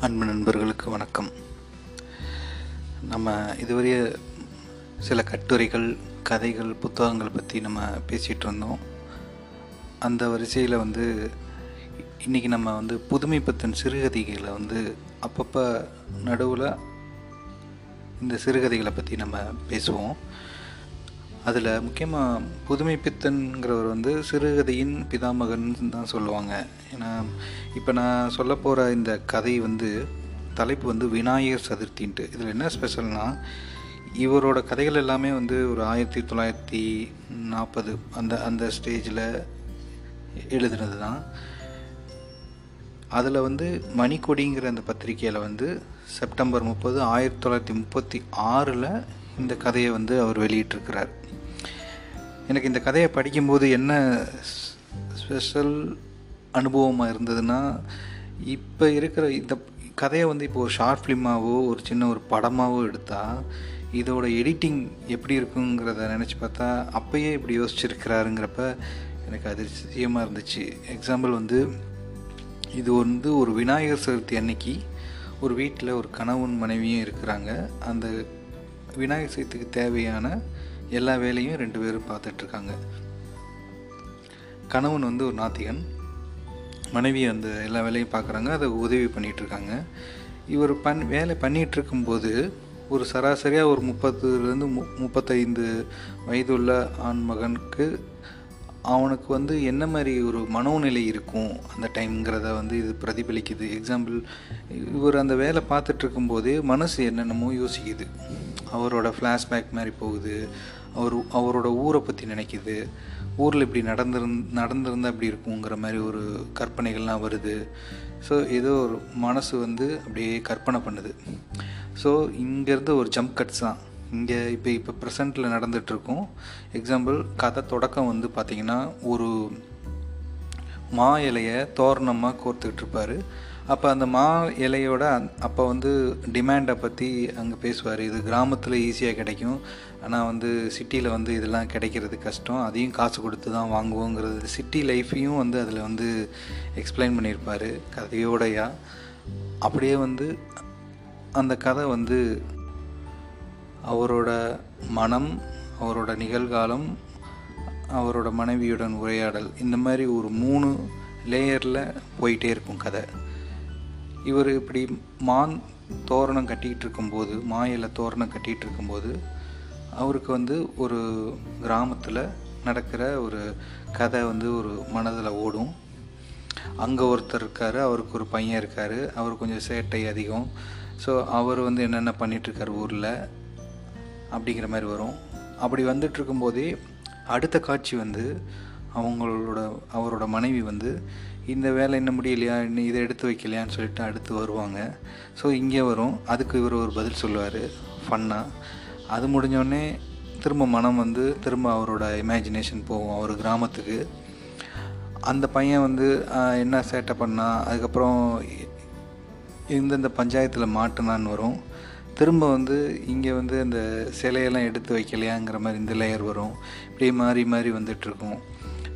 அன்பு நண்பர்களுக்கு வணக்கம். நம்ம இதுவரைய சில கட்டுரைகள் கதைகள் புத்தகங்கள் பற்றி நம்ம பேசிகிட்டு இருந்தோம். அந்த வரிசையில் வந்து இன்றைக்கி நம்ம வந்து புதுமை பத்தன் சிறுகதைகளை வந்து அப்பப்போ நடுவில் இந்த சிறுகதைகளை பற்றி நம்ம பேசுவோம். அதில் முக்கியமாக புதுமை பித்தன்கிறவர் வந்து சிறுகதையின் பிதாமகன் தான் சொல்லுவாங்க. ஏன்னா இப்போ நான் சொல்ல போகிற இந்த கதை வந்து தலைப்பு வந்து விநாயகர் சதுர்த்தின்ட்டு. இதில் என்ன ஸ்பெஷல்னால் இவரோட கதைகள் எல்லாமே வந்து ஒரு ஆயிரத்தி தொள்ளாயிரத்தி நாற்பது அந்த அந்த ஸ்டேஜில் எழுதுனது தான் அதில் வந்து மணிக்கொடிங்கிற அந்த பத்திரிக்கையில் வந்து செப்டம்பர் முப்பது ஆயிரத்தி தொள்ளாயிரத்தி முப்பத்தி ஆறில் இந்த கதையை வந்து அவர் வெளியிட்டிருக்கிறார். எனக்கு இந்த கதையை படிக்கும்போது என்ன ஸ்பெஷல் அனுபவமாக இருந்ததுன்னா இப்போ இருக்கிற இந்த கதையை வந்து இப்போ ஒரு ஷார்ட் ஃபிலிமாவோ ஒரு சின்ன ஒரு படமாவோ எடுத்தால் இதோட எடிட்டிங் எப்படி இருக்குங்கிறத நினச்சி பார்த்தா அப்பயே இப்படி யோசிச்சிருக்கிறாருங்கிறப்ப எனக்கு அதிசயமாக இருந்துச்சு. எக்ஸாம்பிள் வந்து இது வந்து ஒரு விநாயகர் சதுர்த்தி அன்னைக்கு ஒரு வீட்டில் ஒரு கணவன் மனைவியும் இருக்கிறாங்க. அந்த விநாயகர் சதுர்த்திக்கு தேவையான எல்லா வேலையும் ரெண்டு பேரும் பார்த்துட்ருக்காங்க. கணவன் வந்து ஒரு நாத்திகன். மனைவி அந்த எல்லா வேலையும் பார்க்குறாங்க அதை உதவி பண்ணிகிட்ருக்காங்க இவர் பண் வேலை பண்ணிகிட்ருக்கும்போது ஒரு சராசரியாக ஒரு முப்பத்துலேருந்து மு முப்பத்தைந்து வயதுள்ள ஆண் மகனுக்கு அவனுக்கு வந்து என்ன மாதிரி ஒரு மனோநிலை இருக்கும்? அந்த டைம்ங்கிறத வந்து இது பிரதிபலிக்குது. எக்ஸாம்பிள் இவர் அந்த வேலை பார்த்துட்ருக்கும்போதே மனசு என்னென்னமோ யோசிக்குது. அவரோட ஃப்ளாஷ்பேக் மாதிரி போகுது. அவர் அவரோட ஊரை பற்றி நினைக்கிது. ஊரில் இப்படி நடந்திருந் நடந்திருந்தால் இப்படி இருக்குங்கிற மாதிரி ஒரு கற்பனைகள்லாம் வருது. ஸோ ஏதோ ஒரு மனசு வந்து அப்படியே கற்பனை பண்ணுது. ஸோ இங்கேருந்து ஒரு ஜம்ப் கட்ஸ் தான். இங்கே இப்போ இப்போ ப்ரெசண்ட்டில் நடந்துகிட்ருக்கோம். எக்ஸாம்பிள் கதை தொடக்கம் வந்து பார்த்திங்கன்னா ஒரு மா இலையை தோரணமாக கோர்த்துக்கிட்டு இருப்பார் அப்போ அந்த மா இலையோட அப்போ வந்து டிமாண்டை பற்றி அங்கே பேசுவார். இது கிராமத்தில் ஈஸியாக கிடைக்கும். ஆனால் வந்து சிட்டியில் வந்து இதெல்லாம் கிடைக்கிறது கஷ்டம். அதையும் காசு கொடுத்து தான் வாங்குவோங்கிறது. சிட்டி லைஃப்பையும் வந்து அதில் வந்து எக்ஸ்பிளைன் பண்ணியிருப்பார் கதையோடையா. அப்படியே வந்து அந்த கதை வந்து அவரோட மனம் அவரோட நிகழ்காலம் அவரோட மனைவியுடன் உரையாடல் இந்த மாதிரி ஒரு மூணு லேயரில் போயிட்டே இருக்கும் கதை. இவர் இப்படி மான் தோரணம் கட்டிகிட்டு இருக்கும்போது மாயில தோரணம் கட்டிகிட்டு இருக்கும்போது அவருக்கு வந்து ஒரு கிராமத்தில் நடக்கிற ஒரு கதை வந்து ஒரு மனதில் ஓடும். அங்கே ஒருத்தர் இருக்கார் அவருக்கு ஒரு பையன் இருக்கார் அவர் கொஞ்சம் சேட்டை அதிகம். ஸோ அவர் வந்து என்னென்ன பண்ணிகிட்ருக்கார் ஊரில் அப்படிங்கிற மாதிரி வரும். அப்படி வந்துட்டு இருக்கும்போதே அடுத்த காட்சி வந்து அவங்களோட அவரோட மனைவி வந்து இந்த வேலை இன்னும் முடியலையா? இன்னும் இதை எடுத்து வைக்கலையான்னு சொல்லிட்டு அடுத்து வருவாங்க. ஸோ இங்கே வரும். அதுக்கு இவர் ஒரு பதில் சொல்லுவார். ஃபன்னாக அது முடிஞ்சோடனே திரும்ப மனம் வந்து திரும்ப அவரோட இமேஜினேஷன் போகும். அவர் கிராமத்துக்கு. அந்த பையன் வந்து என்ன சேட்டை பண்ணா? அதுக்கப்புறம் இந்தந்த பஞ்சாயத்தில் மாட்டினான்னு வரும். திரும்ப வந்து இங்கே வந்து அந்த சிலையெல்லாம் எடுத்து வைக்கலையாங்கிற மாதிரி இந்த லேயர் வரும். இப்படியே மாறி மாறி வந்துட்டுருக்கும்.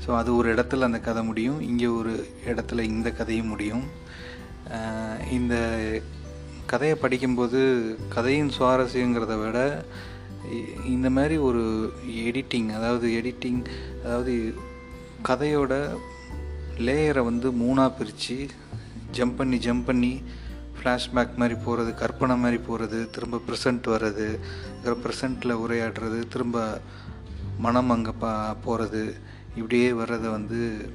ஸோ அது ஒரு இடத்துல அந்த கதை முடியும். இங்கே ஒரு இடத்துல இந்த கதையும் முடியும். இந்த கதையை படிக்கும்போது கதையின் சுவாரஸ்யங்கிறத விட இந்த மாதிரி ஒரு எடிட்டிங் அதாவது எடிட்டிங் அதாவது கதையோட லேயரை வந்து மூணாக பிரித்து ஜம்ப் பண்ணி ஜம்ப் பண்ணி ஃப்ளாஷ்பேக் மாதிரி போகிறது கற்பனை மாதிரி போகிறது திரும்ப ப்ரெசண்ட் வர்றது ப்ரெசண்ட்டில் உரையாடுறது திரும்ப மனம் அங்கே பா போகிறது இப்படியே வர்றது வந்து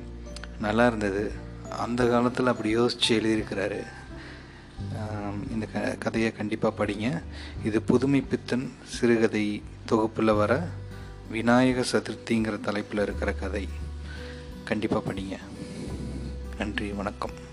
நல்லா இருந்தது. அந்த காலத்தில் அப்படி யோசித்து எழுதியிருக்கிறாரு. இந்த க கதையை கண்டிப்பாக படிங்க. இது புதுமை பித்தன் சிறுகதை தொகுப்பில் வர விநாயக சதுர்த்திங்கிற தலைப்பில் இருக்கிற கதை. கண்டிப்பாக படிங்க. நன்றி வணக்கம்.